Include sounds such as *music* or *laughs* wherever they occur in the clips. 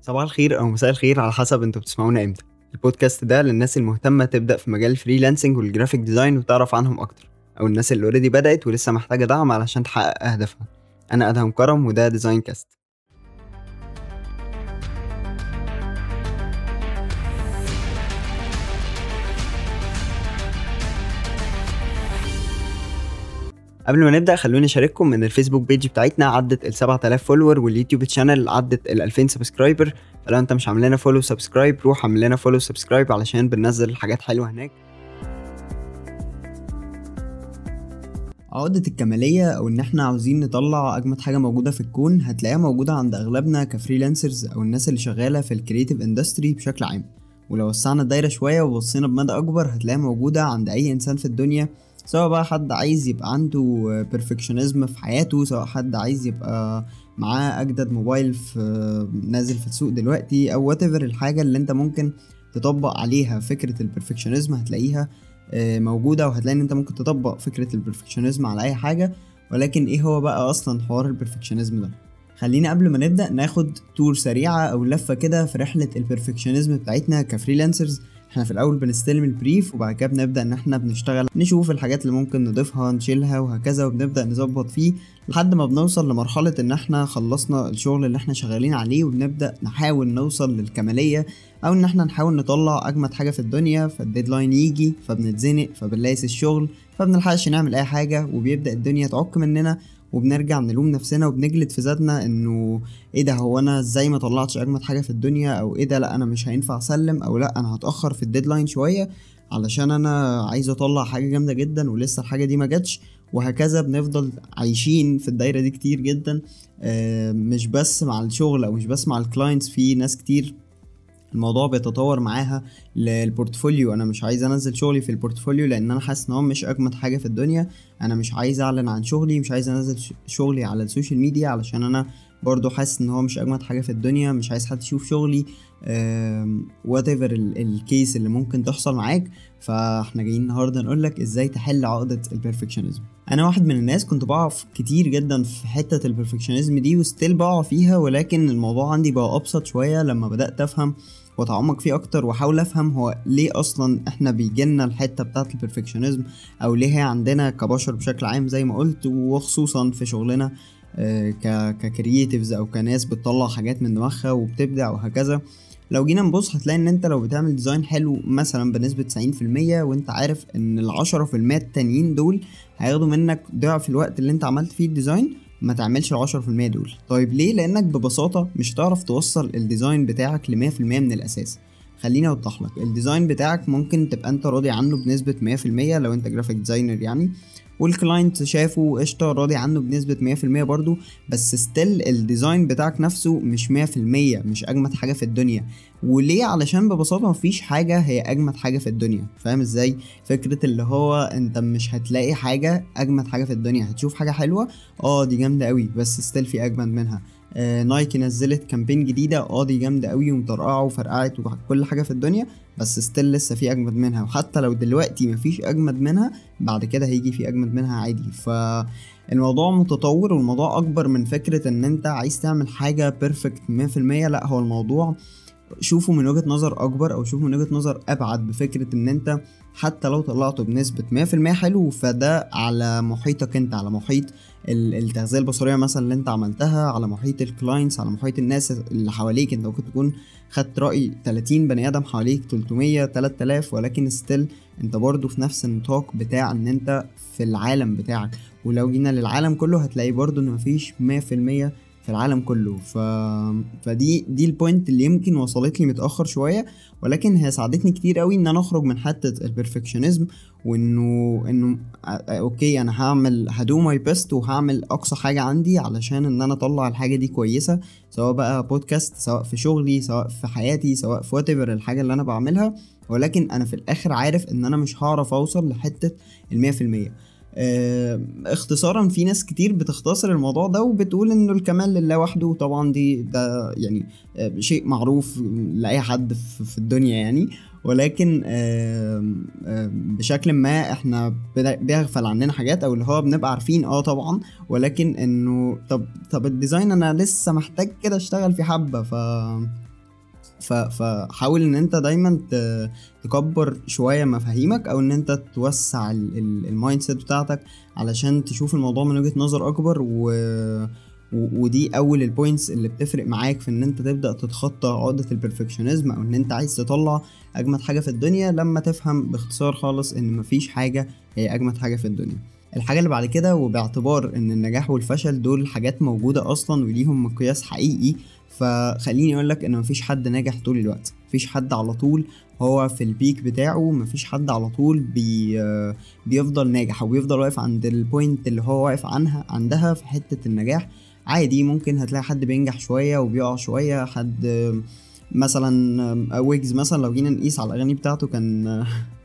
صباح الخير أو مساء الخير على حسب أنتوا بتسمعونا إمتى. البودكاست ده للناس المهتمة تبدأ في مجال ال freelancing وال graphic design وتعرف عنهم أكتر أو الناس اللي already بدأت ولسه محتاجة دعم علشان تحقق أهدافها. أنا أدهم كرم وده Design Cast قبل ما نبدأ خلوني أشارككم إن ال Facebook page بتاعتنا عدت ال 7000 follower وال YouTube channel عدت ال 2000 subscriber فلو أنت مش عامل لنا follow subscribe روح اعمل لنا follow subscribe علشان بننزل حاجات حلوة هناك. عقدة الكمالية أو إن إحنا عاوزين نطلع أجمد حاجة موجودة في الكون هتلاقيها موجودة عند أغلبنا ك freelancers أو الناس اللي شغالة في ال creative industry بشكل عام. ولو وسعنا الدايرة شوية وبصينا بمدى أكبر هتلاقيها موجودة عند أي إنسان في الدنيا. سواء بقى حد عايز يبقى عنده perfectionism في حياته سواء حد عايز يبقى معاه أجدد موبايل في نازل في السوق دلوقتي أو وات الحاجة اللي أنت ممكن تطبق عليها فكرة ال perfectionism هتلاقيها آه، موجودة وهتلاقي إن أنت ممكن تطبق فكرة ال perfectionism على أي حاجة. ولكن إيه هو بقى أصلا حوار ال perfectionism ده؟ خلينا قبل ما نبدأ ناخد tour سريعة أو لفة كده في رحلة ال perfectionism بتاعتنا ك freelancers إحنا في الأول بنستلم ال brief وبعد كده بنبدأ إن إحنا بنشتغل نشوف الحاجات اللي ممكن نضيفها نشيلها وهكذا وبنبدأ نظبط فيه لحد ما بنوصل لمرحلة إن إحنا خلصنا الشغل اللي إحنا شغالين عليه وبنبدأ نحاول نوصل للكمالية أو إن إحنا نحاول نطلع أجمد حاجة في الدنيا فال deadline يجي فبنتزنق فبنلاقي الشغل فبنلحقش نعمل أي حاجة وبيبدأ الدنيا تعك مننا. وبنرجع نلوم نفسنا وبنجلد في ذاتنا إنه إيه ده هو أنا إزاي ما طلعتش أجمد حاجة في الدنيا؟ أو إيه ده لأ أنا مش هينفع أسلم أو لأ أنا هتأخر في ال deadline شوية علشان أنا عايز أطلع حاجة جامدة جدا ولسه الحاجة دي ما جاتش. وهكذا بنفضل عايشين في الدايرة دي كتير جدا. آه، مش بس مع الشغل أو مش بس مع ال clients في ناس كتير الموضوع بيتطور معاها لل portfolio. أنا مش عايز أنزل شغلي في ال portfolio لأن أنا حاسس إن هو مش أجمد حاجة في الدنيا. أنا مش عايز أعلن عن شغلي مش عايز أنزل شغلي على ال social media علشان أنا برضو حاسس إن هو مش أجمد حاجة في الدنيا. مش عايز حد يشوف شغلي whatever ال case اللي ممكن تحصل معاك. فإحنا جايين النهارده نقول لك إزاي تحل عقدة ال perfectionism أنا واحد من الناس كنت بقع كتير جدا في حتة ال perfectionism دي و still بقع فيها ولكن الموضوع عندي بقى أبسط شوية لما بدأت أفهم وأتعمق فيه أكتر وأحاول أفهم هو ليه أصلا إحنا بيجيلنا الحتة بتاعة ال perfectionism أو ليه هي عندنا كبشر بشكل عام زي ما قلت وخصوصا في شغلنا آه، ك creatives أو كناس بتطلع حاجات من دماغها وبتبدع وهكذا. لو جينا نبص هتلاقي إن أنت لو بتعمل design حلو مثلا بنسبة 90% وأنت عارف إن العشرة في المية التانيين دول هياخدوا منك ضعف الوقت اللي انت عملت فيه ال design ما تعملش العشرة في المية دول. طيب ليه؟ لأنك ببساطة مش هتعرف توصل ال design بتاعك لمية في المية من الأساس. خليني اوضح لك ال design بتاعك ممكن تبقى أنت راضي عنه في المية لو أنت graphic designer يعني. وال client شافه قشطة راضي عنه بنسبة 100% برضو بس still ال design بتاعك نفسه مش 100% مش أجمد حاجة في الدنيا. وليه؟ علشان ببساطة مفيش حاجة هي أجمد حاجة في الدنيا. فاهم إزاي؟ فكرة اللي هو أنت مش هتلاقي حاجة أجمد حاجة في الدنيا هتشوف حاجة حلوة آه دي جامدة قوي بس still في أجمد منها. نايكي نزلت campaign جديدة. آه دي جامدة قوي ومطرقعة وفرقعت وكل حاجة في الدنيا بس still لسه في أجمد منها. وحتى لو دلوقتي مفيش أجمد منها بعد كده هيجي في أجمد منها عادي. فالموضوع متطور والموضوع أكبر من فكرة إن أنت عايز تعمل حاجة perfect 100% لا هو الموضوع شوفه من وجهة نظر أكبر أو شوفه من وجهة نظر أبعد بفكرة إن أنت حتى لو طلعته بنسبة 100% حلو فده على محيطك أنت على محيط التغذية البصرية مثلا اللي أنت عملتها على محيط ال clients على محيط الناس اللي حواليك. أنت ممكن تكون خدت رأي 30 بني آدم حواليك 300 3000 ولكن still أنت برضو في نفس النطاق بتاع إن أنت في العالم بتاعك. ولو جينا للعالم كله هتلاقي برضو إن مفيش 100% في العالم كله. ف... فدي دي ال point اللي يمكن وصلت لي متأخر شوية ولكن هي ساعدتني كتير قوي إن أنا أخرج من حتة ال perfectionism وإنه إنه okay أنا هعمل ه do my best وهعمل أقصى حاجة عندي علشان إن أنا أطلع الحاجة دي كويسة سواء بقى بودكاست سواء في شغلي سواء في حياتي سواء في وات الحاجة اللي أنا بعملها. ولكن أنا في الآخر عارف إن أنا مش هعرف أوصل لحتة المية في المية. آه، اختصارا في ناس كتير بتختصر الموضوع ده وبتقول إنه الكمال لله وحده طبعا دي ده يعني آه، شيء معروف لأي حد في الدنيا يعني. ولكن بشكل ما إحنا بيغفل عننا حاجات أو اللي هو بنبقى عارفين آه طبعا. ولكن إنه طب طب الديزاين أنا لسه محتاج كده أشتغل في حبة ف فحاول إن أنت دايما تكبر شوية مفاهيمك أو إن أنت توسع ال mindset بتاعتك علشان تشوف الموضوع من وجهة نظر أكبر و ودي أول ال points اللي بتفرق معاك في إن أنت تبدأ تتخطى عقدة ال perfectionism أو إن أنت عايز تطلع أجمد حاجة في الدنيا لما تفهم باختصار خالص إن مفيش حاجة هي أجمد حاجة في الدنيا. الحاجة اللي بعد كده وباعتبار إن النجاح والفشل دول حاجات موجودة أصلا وليهم مقياس حقيقي فخليني أقول لك إن مفيش حد ناجح طول الوقت. مفيش حد على طول هو في ال peak بتاعه مفيش حد على طول بي بيفضل ناجح أو بيفضل واقف عند ال point اللي هو واقف عنها عندها في حتة النجاح. عادي ممكن هتلاقي حد بينجح شوية وبيقع شوية حد مثلا ويجز مثلا لو جينا نقيس على الأغاني بتاعته كان *laughs*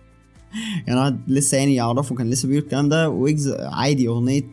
يعني أنا لسه يعني يعرفه كان لسه بيقول الكلام ده. ويجز عادي أغنية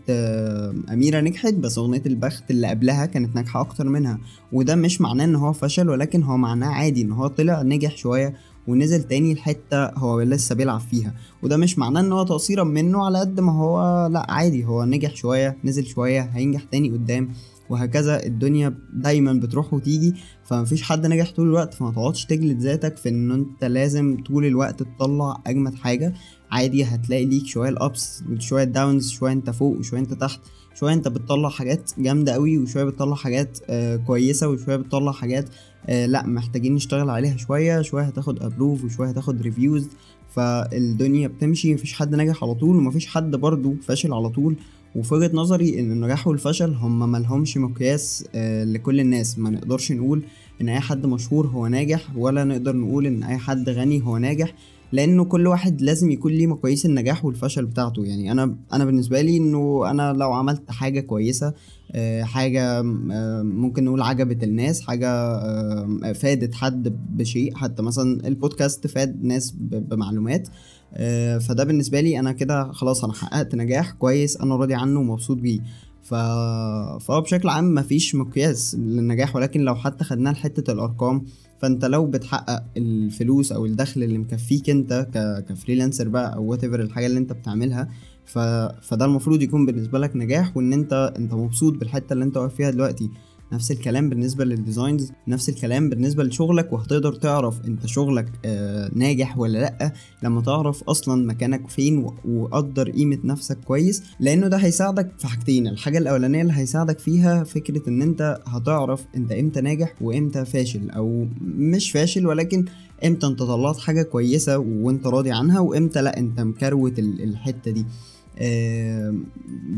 أميرة نجحت بس أغنية البخت اللي قبلها كانت ناجحة أكتر منها. وده مش معناه إن هو فشل ولكن هو معناه عادي إن هو طلع نجح شوية ونزل تاني الحتة هو لسه بيلعب فيها. وده مش معناه إن هو تقصيرا منه على قد ما هو لأ عادي هو نجح شوية نزل شوية هينجح تاني قدام. وهكذا الدنيا دايما بتروح وتيجي فمفيش حد نجح طول الوقت فما تقعدش تجلد ذاتك في إن أنت لازم طول الوقت تطلع أجمد حاجة. عادي هتلاقي ليك شوية ال ups شوية ال downs شوية أنت فوق وشوية أنت تحت شوية أنت بتطلع حاجات جامدة قوي وشوية بتطلع حاجات آه كويسة وشوية بتطلع حاجات آه لا محتاجين نشتغل عليها شوية شوية هتاخد approve وشوية هتاخد reviews فالدنيا بتمشي مفيش حد ناجح على طول ومفيش حد برضه فاشل على طول. وفي وجهة نظري إن النجاح والفشل هما ملهمش مقياس آه لكل الناس. ما نقدرش نقول إن أي حد مشهور هو ناجح ولا نقدر نقول إن أي حد غني هو ناجح لأنه كل واحد لازم يكون ليه مقاييس النجاح والفشل بتاعته. يعني أنا أنا بالنسبة لي إنه أنا لو عملت حاجة كويسة آه حاجة آه ممكن نقول عجبت الناس حاجة فادت حد بشيء حتى مثلا البودكاست فاد ناس بمعلومات فده بالنسبة لي أنا كده خلاص أنا حققت نجاح كويس أنا راضي عنه ومبسوط بيه. ف... فهو بشكل عام مفيش مقياس للنجاح ولكن لو حتى خدناه لحتة الأرقام فأنت لو بتحقق الفلوس أو الدخل اللي مكفيك أنت ك... ك freelancer بقى أو وات الحاجة اللي أنت بتعملها ف... فده المفروض يكون بالنسبة لك نجاح وإن أنت أنت مبسوط بالحتة اللي أنت واقف فيها دلوقتي. نفس الكلام بالنسبة لل designs نفس الكلام بالنسبة لشغلك وهتقدر تعرف انت شغلك آه ناجح ولا لأ لما تعرف أصلا مكانك فين وقدر قيمة نفسك كويس لأنه ده هيساعدك في حاجتين الحاجة الأولانية اللي هيساعدك فيها فكرة إن أنت هتعرف أنت إمتى ناجح وإمتى فاشل أو مش فاشل ولكن إمتى أنت طلعت حاجة كويسة وأنت راضي عنها وإمتى لأ أنت مكروت الحتة دي.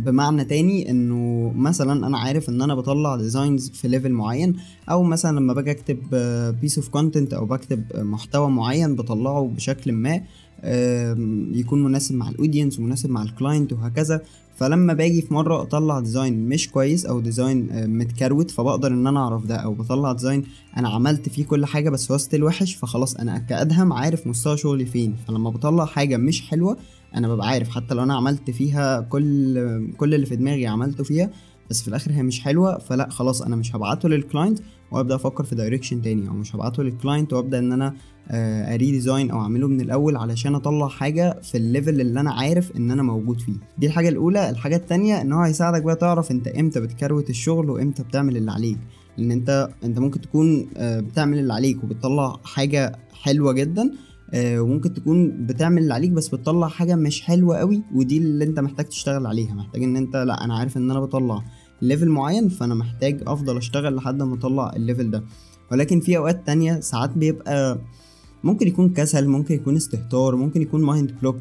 بمعنى تاني إنه مثلا أنا عارف إن أنا بطلع designs في level معين أو مثلا لما باجي أكتب piece of content أو بكتب محتوى معين بطلعه بشكل ما يكون مناسب مع ال audience ومناسب مع ال client وهكذا. فلما باجي في مرة أطلع design مش كويس أو design متكروت فبقدر إن أنا أعرف ده أو بطلع design أنا عملت فيه كل حاجة بس هو still وحش فخلاص أنا كأدهم عارف مستوى شغلي فين. فلما بطلع حاجة مش حلوة أنا ببقى عارف حتى لو أنا عملت فيها كل كل اللي في دماغي عملته فيها بس في الآخر هي مش حلوة فلا خلاص أنا مش هبعته لل client وأبدأ أفكر في direction تاني أو مش هبعته لل client وأبدأ إن أنا أ redesign أو أعمله من الأول علشان أطلع حاجة في ال level اللي أنا عارف إن أنا موجود فيه. دي الحاجة الأولى. الحاجة التانية إن هو هيساعدك بقى تعرف أنت إمتى بتكروت الشغل وإمتى بتعمل اللي عليك. لأن أنت أنت ممكن تكون بتعمل اللي عليك وبتطلع حاجة حلوة جدا وممكن تكون بتعمل اللي عليك بس بتطلع حاجة مش حلوة قوي ودي اللي انت محتاج تشتغل عليها. محتاج ان انت لا أنا عارف ان أنا بطلع level معين فانا محتاج افضل اشتغل لحد ما اطلع ال level ده. ولكن في أوقات تانية ساعات بيبقى ممكن يكون كسل ممكن يكون استهتار ممكن يكون mind block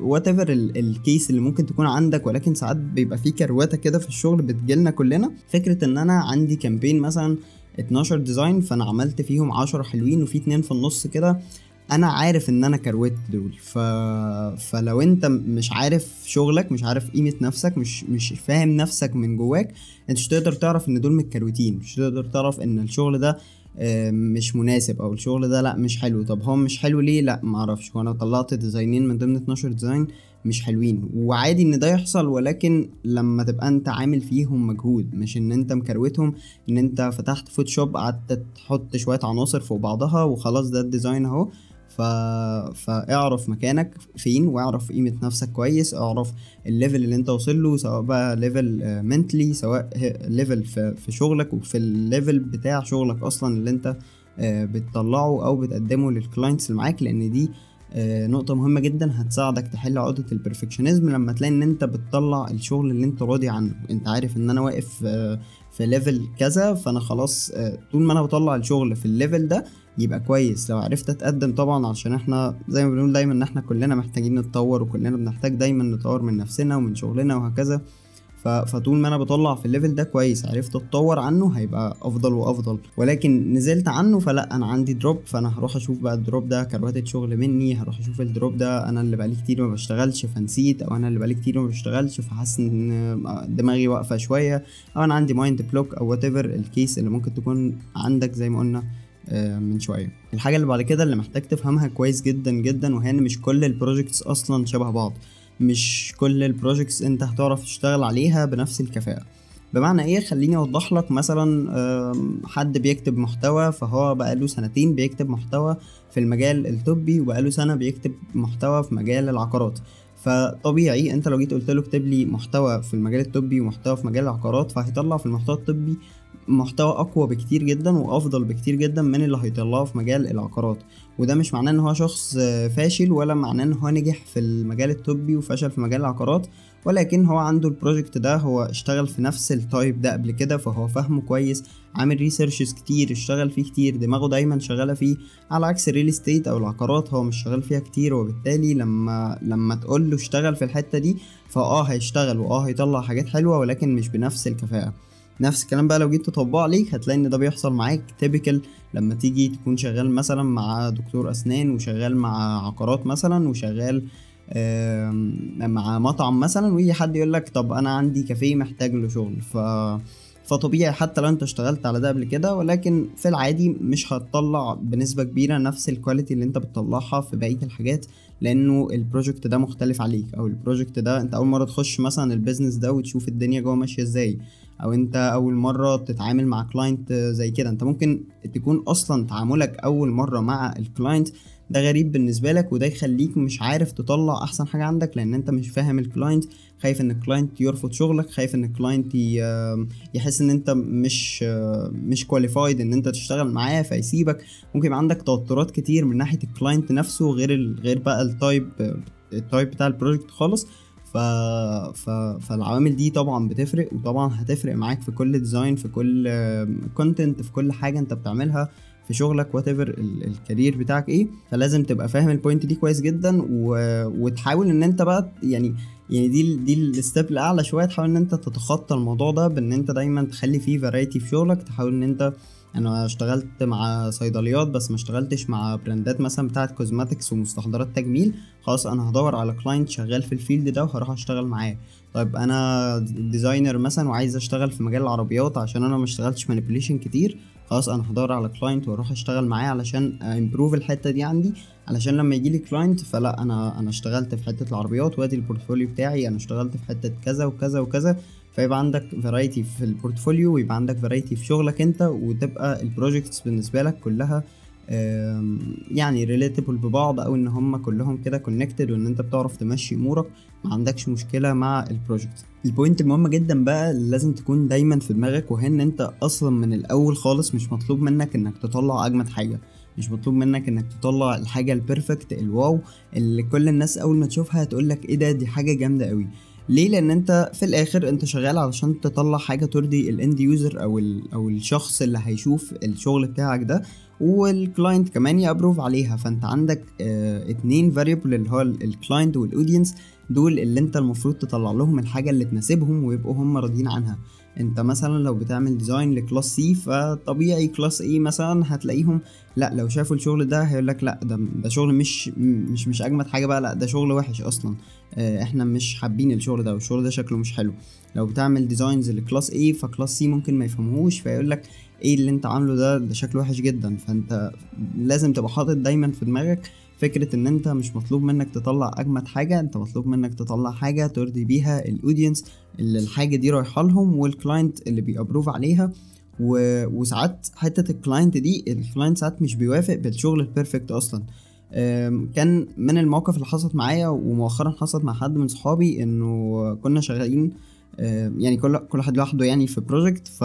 whatever ال case اللي ممكن تكون عندك. ولكن ساعات بيبقى في كروتة كده في الشغل بتجيلنا كلنا. فكرة ان أنا عندي campaign مثلا 12 design فانا عملت فيهم 10 حلوين وفي اتنين في النص كده أنا عارف ان أنا كروت دول ف... فلو انت مش عارف شغلك مش عارف قيمة نفسك مش مش فاهم نفسك من جواك انت مش تقدر تعرف ان دول متكروتين مش تقدر تعرف ان الشغل ده مش مناسب أو الشغل ده لا مش حلو. طب هو مش حلو ليه؟ لا معرفش هو أنا طلعت design ين من ضمن 12 design مش حلوين. وعادي ان ده يحصل ولكن لما تبقى انت عامل فيهم مجهود مش ان انت مكروتهم ان انت فتحت Photoshop قعدت تحط شوية عناصر فوق بعضها وخلاص ده ال design اهو. ف... فاعرف مكانك فين واعرف قيمة نفسك كويس اعرف ال level اللي انت وصل له سواء بقى level mentally سواء level في... في شغلك وفي ال level بتاع شغلك أصلا اللي انت آه، بتطلعه أو بتقدمه لل clients اللي معاك لأن دي آه، نقطة مهمة جدا هتساعدك تحل عقدة ال perfectionism لما تلاقي إن انت بتطلع الشغل اللي انت راضي عنه. انت عارف إن أنا واقف آه، في level كذا فأنا خلاص طول ما أنا بطلع الشغل في ال level ده يبقى كويس. لو عرفت اتقدم طبعا عشان إحنا زي ما بنقول دايما إن إحنا كلنا محتاجين نتطور وكلنا بنحتاج دايما نطور من نفسنا ومن شغلنا وهكذا. فطول ما أنا بطلع في ال level ده كويس عرفت أتطور عنه هيبقى أفضل وأفضل. ولكن نزلت عنه فلا أنا عندي drop فأنا هروح أشوف بقى ال drop ده كروتة شغل مني هروح أشوف ال drop ده أنا اللي بقالي كتير ما بشتغلش فنسيت أو أنا اللي بقالي كتير ما بشتغلش فحاسس إن دماغي واقفة شوية أو أنا عندي mind block أو whatever ال case اللي ممكن تكون عندك زي ما قلنا. آه، من شوية. الحاجة اللي بعد كده اللي محتاج تفهمها كويس جدا جدا وهي إن مش كل ال projects أصلا شبه بعض. مش كل ال projects أنت هتعرف تشتغل عليها بنفس الكفاءة. بمعنى إيه؟ خليني أوضح لك مثلا حد بيكتب محتوى فهو بقاله سنتين بيكتب محتوى في المجال الطبي وبقاله سنة بيكتب محتوى في مجال العقارات. فطبيعي أنت لو جيت قلت له اكتب لي محتوى في المجال الطبي ومحتوى في مجال العقارات فهيطلع في المحتوى الطبي محتوى أقوى بكتير جدا وأفضل بكتير جدا من اللي هيطلعه في مجال العقارات. وده مش معناه إن هو شخص فاشل ولا معناه إن هو نجح في المجال الطبي وفشل في مجال العقارات ولكن هو عنده ال project ده هو اشتغل في نفس ال type ده قبل كده فهو فاهمه كويس عامل researches كتير اشتغل فيه كتير دماغه دايما شغالة فيه على عكس ال real estate أو العقارات هو مش شغال فيها كتير وبالتالي لما لما تقول له اشتغل في الحتة دي فآه هيشتغل وآه هيطلع حاجات حلوة ولكن مش بنفس الكفاءة. نفس الكلام بقى لو جيت تطبقه عليك هتلاقي إن ده بيحصل معاك typical لما تيجي تكون شغال مثلا مع دكتور أسنان وشغال مع عقارات مثلا وشغال مع مطعم مثلا ويجي حد يقول لك طب أنا عندي كافيه محتاج له شغل ف فطبيعي حتى لو أنت اشتغلت على ده قبل كده ولكن في العادي مش هتطلع بنسبة كبيرة نفس ال quality اللي أنت بتطلعها في بقية الحاجات لأنه ال project ده مختلف عليك أو ال project ده أنت أول مرة تخش مثلا ال business ده وتشوف الدنيا جوه ماشية إزاي. أو أنت أول مرة تتعامل مع client زي كده. أنت ممكن تكون أصلا تعاملك أول مرة مع ال client ده غريب بالنسبة لك وده يخليك مش عارف تطلع أحسن حاجة عندك لأن أنت مش فاهم ال client خايف إن ال client يرفض شغلك خايف إن ال client يحس إن أنت مش مش qualified إن أنت تشتغل معاه فيسيبك. ممكن يبقى عندك توترات كتير من ناحية ال client نفسه غير غير بقى ال type ال type بتاع ال project خالص. ف... ف... فالعوامل دي طبعا بتفرق وطبعا هتفرق معاك في كل design في كل content في كل حاجة أنت بتعملها في شغلك whatever ال career بتاعك إيه. فلازم تبقى فاهم ال point دي كويس جدا و... وتحاول إن أنت بقى يعني يعني دي دي ال step الأعلى شوية تحاول إن أنت تتخطى الموضوع ده بإن أنت دايما تخلي فيه variety في شغلك تحاول إن أنت أنا اشتغلت مع صيدليات بس ما اشتغلتش مع brand ات مثلا بتاعه cosmetics ومستحضرات تجميل. خلاص أنا هدور على client شغال في ال field ده وهروح أشتغل معاه. طيب أنا designer مثلا وعايز أشتغل في مجال العربيات عشان أنا ما اشتغلتش manipulation كتير. خلاص أنا هدور على client وأروح أشتغل معاه علشان improve الحتة دي عندي. علشان لما يجي لي client فلا أنا أنا اشتغلت في حتة العربيات وأدي ال portfolio بتاعي أنا اشتغلت في حتة كذا وكذا وكذا. فيبقى عندك variety في الـ portfolio ويبقى عندك variety في شغلك انت وتبقى الـ projects بالنسبة لك كلها يعني relatable ببعض أو إن هم كلهم كده connected وإن أنت بتعرف تمشي أمورك. ما عندكش مشكلة مع الـ project الـ point المهمة جدا بقى اللي لازم تكون دايما في دماغك وهي إن أنت أصلا من الأول خالص مش مطلوب منك إنك تطلع أجمد حاجة. مش مطلوب منك إنك تطلع الحاجة الـ perfect الـ wow اللي كل الناس أول ما تشوفها هتقول لك إيه ده؟ دي حاجة جامدة قوي ليه؟ لأن أنت في الآخر أنت شغال علشان تطلع حاجة ترضي الـ end user أو أو الشخص اللي هيشوف الشغل بتاعك ده والـ client كمان يـ approve عليها. فأنت عندك آه اتنين variable اللي هو الـ client والـ audience دول اللي أنت المفروض تطلع لهم الحاجة اللي تناسبهم ويبقوا هم راضيين عنها. أنت مثلا لو بتعمل design لـ class C فطبيعي class A مثلا هتلاقيهم لا لو شافوا الشغل ده هيقول لك لا ده ده شغل مش مش مش أجمد حاجة بقى لا ده شغل وحش أصلا. آه إحنا مش حابين الشغل ده والشغل ده شكله مش حلو. لو بتعمل designs لـ class A فـ class C ممكن ما يفهموش فيقول لك إيه اللي أنت عامله ده ده شكله وحش جدا. فأنت لازم تبقى حاطط دايما في دماغك فكرة إن أنت مش مطلوب منك تطلع أجمد حاجة أنت مطلوب منك تطلع حاجة ترضي بيها الـ audience اللي الحاجة دي رايحة لهم والـ client اللي بيـ approve عليها. و... وساعات حتة الـ client دي الـ client ساعات مش بيوافق بالشغل الـ perfect أصلا. كان من المواقف اللي حصلت معايا ومؤخرا حصلت مع حد من صحابي إنه كنا شغالين يعني كل كل واحد لوحده يعني في project ف...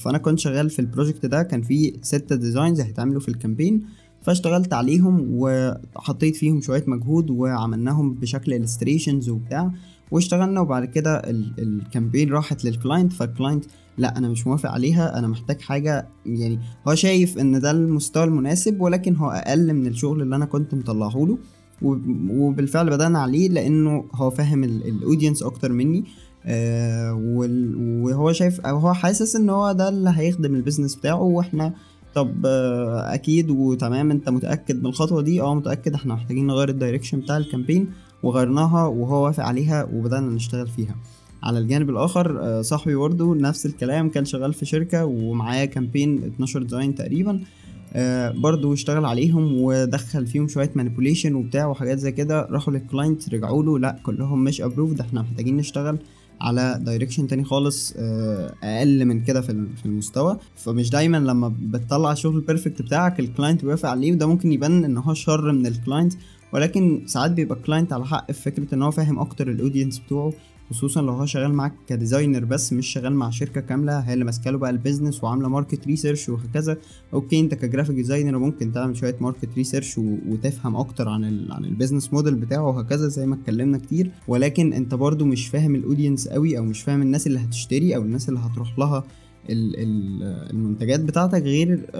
فأنا كنت شغال في الـ project ده كان في ستة designs هيتعملوا في الـ campaign فاشتغلت عليهم وحطيت فيهم شوية مجهود وعملناهم بشكل illustrations وبتاع واشتغلنا وبعد كده الـ campaign راحت للـ client فالـ client لا أنا مش موافق عليها أنا محتاج حاجة يعني هو شايف إن ده المستوى المناسب ولكن هو أقل من الشغل اللي أنا كنت مطلعه له وبالفعل بدأنا عليه لأنه هو فاهم الـ audience أكتر مني آه وهو شايف أو هو حاسس إن هو ده اللي هيخدم الـ business بتاعه وإحنا طب آه أكيد وتمام أنت متأكد من الخطوة دي؟ أه متأكد إحنا محتاجين نغير الـ direction بتاع الـ campaign وغيرناها وهو وافق عليها وبدأنا نشتغل فيها. على الجانب الآخر آه، صاحبي برضه نفس الكلام كان شغال في شركة ومعايا campaign 12 design تقريبا آه، برضو اشتغل عليهم ودخل فيهم شوية manipulation وبتاع وحاجات زي كده. راحوا للـ client رجعوا له لا كلهم مش approved إحنا محتاجين نشتغل على direction تاني خالص آه، أقل من كده في المستوى. فمش دايما لما بتطلع الشغل الـ perfect بتاعك الـ client بيوافق عليه وده ممكن يبان إن هو شر من الـ client ولكن ساعات بيبقى الـ client على حق في فكرة إن هو فاهم أكتر الـ audience بتوعه خصوصا لو هو شغال معاك كـ designer بس مش شغال مع شركة كاملة هي اللي ماسكة له بقى الـ business وعاملة market research وهكذا. okay أنت كـ graphic designer ممكن تعمل شوية market research وتفهم أكتر عن ال عن الـ business model بتاعه وهكذا زي ما اتكلمنا كتير. ولكن أنت برضو مش فاهم الـ audience قوي أو مش فاهم الناس اللي هتشتري أو الناس اللي هتروح لها المنتجات بتاعتك غير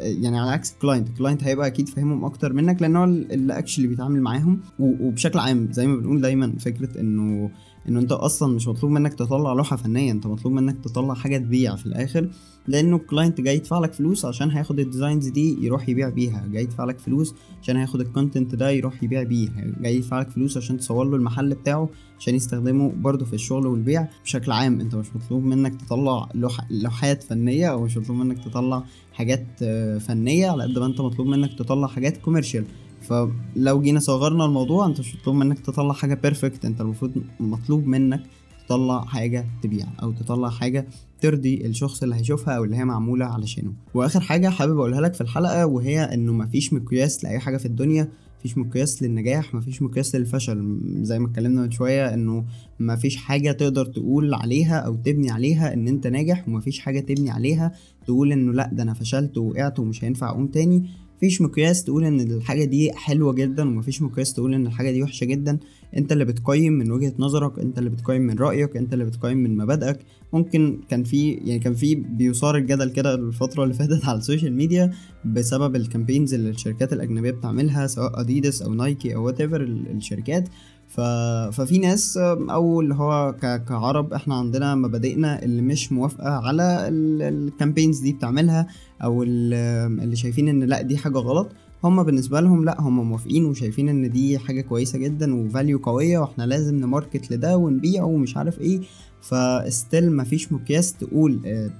يعني على عكس الـ client الـ client هيبقى أكيد فاهمهم أكتر منك لأن هو اللي actually بيتعامل معاهم وبشكل عام زي ما بنقول دايما فكرة إنه انه أنت أصلا مش مطلوب منك تطلع لوحة فنية أنت مطلوب منك تطلع حاجة تبيع في الآخر لأنه الـ client جاي يدفع لك فلوس عشان هياخد الـ designs دي يروح يبيع بيها جاي يدفع لك فلوس عشان هياخد الـ content ده يروح يبيع بيه جاي يدفع لك فلوس عشان تصور له المحل بتاعه عشان يستخدمه برضه في الشغل والبيع بشكل عام. أنت مش مطلوب منك تطلع لوح... لوحات فنية أو مش مطلوب منك تطلع حاجات آه، فنية على قد ما أنت مطلوب منك تطلع حاجات commercial فلو جينا صغرنا الموضوع انت مش مطلوب منك تطلع حاجة perfect انت المفروض مطلوب منك تطلع حاجة تبيع أو تطلع حاجة ترضي الشخص اللي هيشوفها أو اللي هي معمولة علشانه. وآخر حاجة حابب أقولها لك في الحلقة وهي إنه مفيش مقياس لأي حاجة في الدنيا مفيش مقياس للنجاح مفيش مقياس للفشل. زي ما اتكلمنا من شوية إنه مفيش حاجة تقدر تقول عليها أو تبني عليها إن أنت ناجح ومفيش حاجة تبني عليها تقول إنه لأ ده أنا فشلت ووقعت ومش هينفع أقوم تاني. مفيش مقياس تقول إن الحاجة دي حلوة جدا ومفيش مقياس تقول إن الحاجة دي وحشة جدا. أنت اللي بتقيم من وجهة نظرك أنت اللي بتقيم من رأيك أنت اللي بتقيم من مبادئك. ممكن كان في يعني كان في بيثار الجدل كده الفترة اللي فاتت على الـ social media بسبب الـ campaigns اللي الشركات الأجنبية بتعملها سواء اديداس أو نايكي أو وات ايفر الشركات. ففي ناس أو اللي هو. كعرب إحنا عندنا مبادئنا اللي مش موافقة على الـ campaigns دي بتعملها أو اللي شايفين إن لأ دي حاجة غلط هم بالنسبة لهم لأ هم موافقين وشايفين إن دي حاجة كويسة جدا و value قوية وإحنا لازم نـ market لده ونبيعه ومش عارف إيه فـ still مفيش مقياس تقول آه،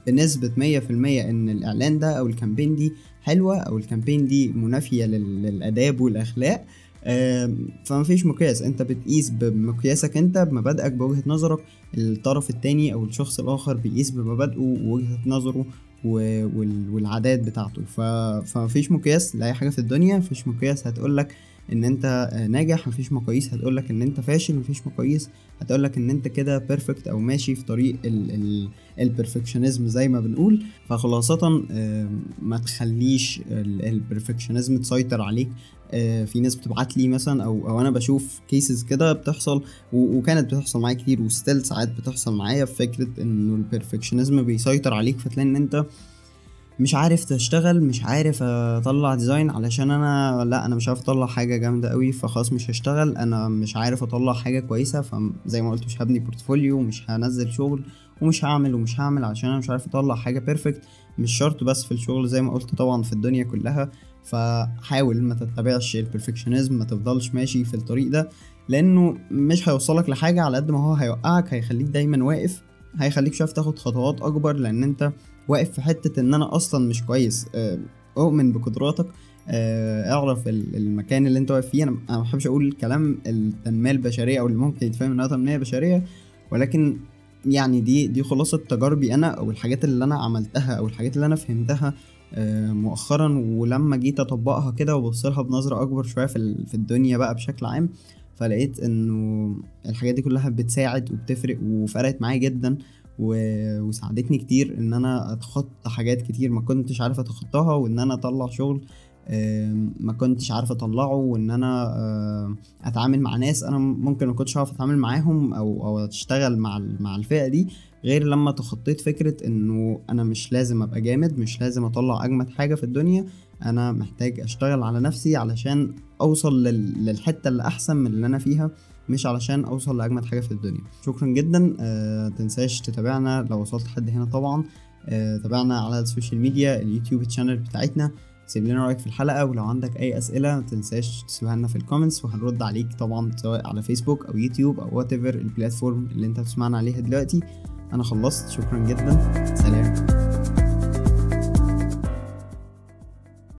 في المية إن الإعلان ده أو الـ campaign دي حلوة أو الـ campaign دي منافية للآداب والأخلاق فما فيش مقياس. انت بتقيس بمقياسك انت بمبادئك بوجهة نظرك. الطرف التاني أو الشخص الآخر بيقيس بمبادئه ووجهة نظره والعادات بتاعته. فما فيش مقياس لأي حاجة في الدنيا. مفيش مقياس هتقولك ان انت ناجح. مفيش مقاييس هتقولك ان انت فاشل. مفيش مقاييس هتقولك ان انت كده perfect أو ماشي في طريق الـ perfectionism زي ما بنقول. فخلاصة ما تخليش الـ perfectionism تسيطر عليك. في ناس بتبعت لي مثلا أو أو أنا بشوف cases كده بتحصل وكانت بتحصل معايا كتير و still ساعات بتحصل معايا في فكرة إنه الـ perfectionism بيسيطر عليك فتلاقي إن أنت مش عارف تشتغل مش عارف أطلع design علشان أنا لأ أنا مش عارف أطلع حاجة جامدة قوي فخلاص مش هشتغل أنا مش عارف أطلع حاجة كويسة فزي ما قلت مش هبني portfolio مش هنزل شغل ومش هعمل ومش هعمل عشان أنا مش عارف أطلع حاجة perfect مش شرط بس في الشغل زي ما قلت طبعا في الدنيا كلها. فحاول ما تتبعش الـ perfectionism ما تفضلش ماشي في الطريق ده لأنه مش هيوصلك لحاجة على قد ما هو هيوقعك هيخليك دايما واقف هيخليك شايف تاخد خطوات أكبر لأن أنت واقف في حتة إن أنا أصلا مش كويس. آه، أؤمن بقدراتك. آه، اعرف المكان اللي أنت واقف فيه. أنا ما بحبش أقول كلام التنمية البشرية أو اللي ممكن يتفهم إنها تنمية بشرية ولكن يعني دي دي خلاصة تجاربي أنا أو الحاجات اللي أنا عملتها أو الحاجات اللي أنا فهمتها. مؤخرا ولما جيت أطبقها كده وبص لها بنظرة أكبر شوية في الدنيا بقى بشكل عام فلقيت إنه الحاجات دي كلها بتساعد وبتفرق وفرقت معايا جدا وساعدتني كتير إن أنا أتخطى حاجات كتير ما كنتش عارف أتخطاها وإن أنا أطلع شغل ما كنتش عارف أطلعه وإن أنا أتعامل مع ناس أنا ممكن ما كنتش عارف أتعامل معاهم أو أو أشتغل مع مع الفئة دي غير لما تخطيت فكرة إنه أنا مش لازم أبقى جامد مش لازم أطلع أجمد حاجة في الدنيا أنا محتاج أشتغل على نفسي علشان أوصل لل- للحتة اللي احسن من اللي أنا فيها مش علشان أوصل لأجمد حاجة في الدنيا. شكرا جدا. أه تنساش تتابعنا لو وصلت لحد هنا طبعا. أه تابعنا على ال social media ال YouTube channel بتاعتنا. سيب لنا رأيك في الحلقة ولو عندك أي أسئلة متنساش تسيبها لنا في ال comments وهنرد عليك طبعا سواء على فيسبوك أو يوتيوب أو whatever ال platform اللي أنت بتسمعنا عليها دلوقتي. أنا خلصت شكرا جدا. سلام.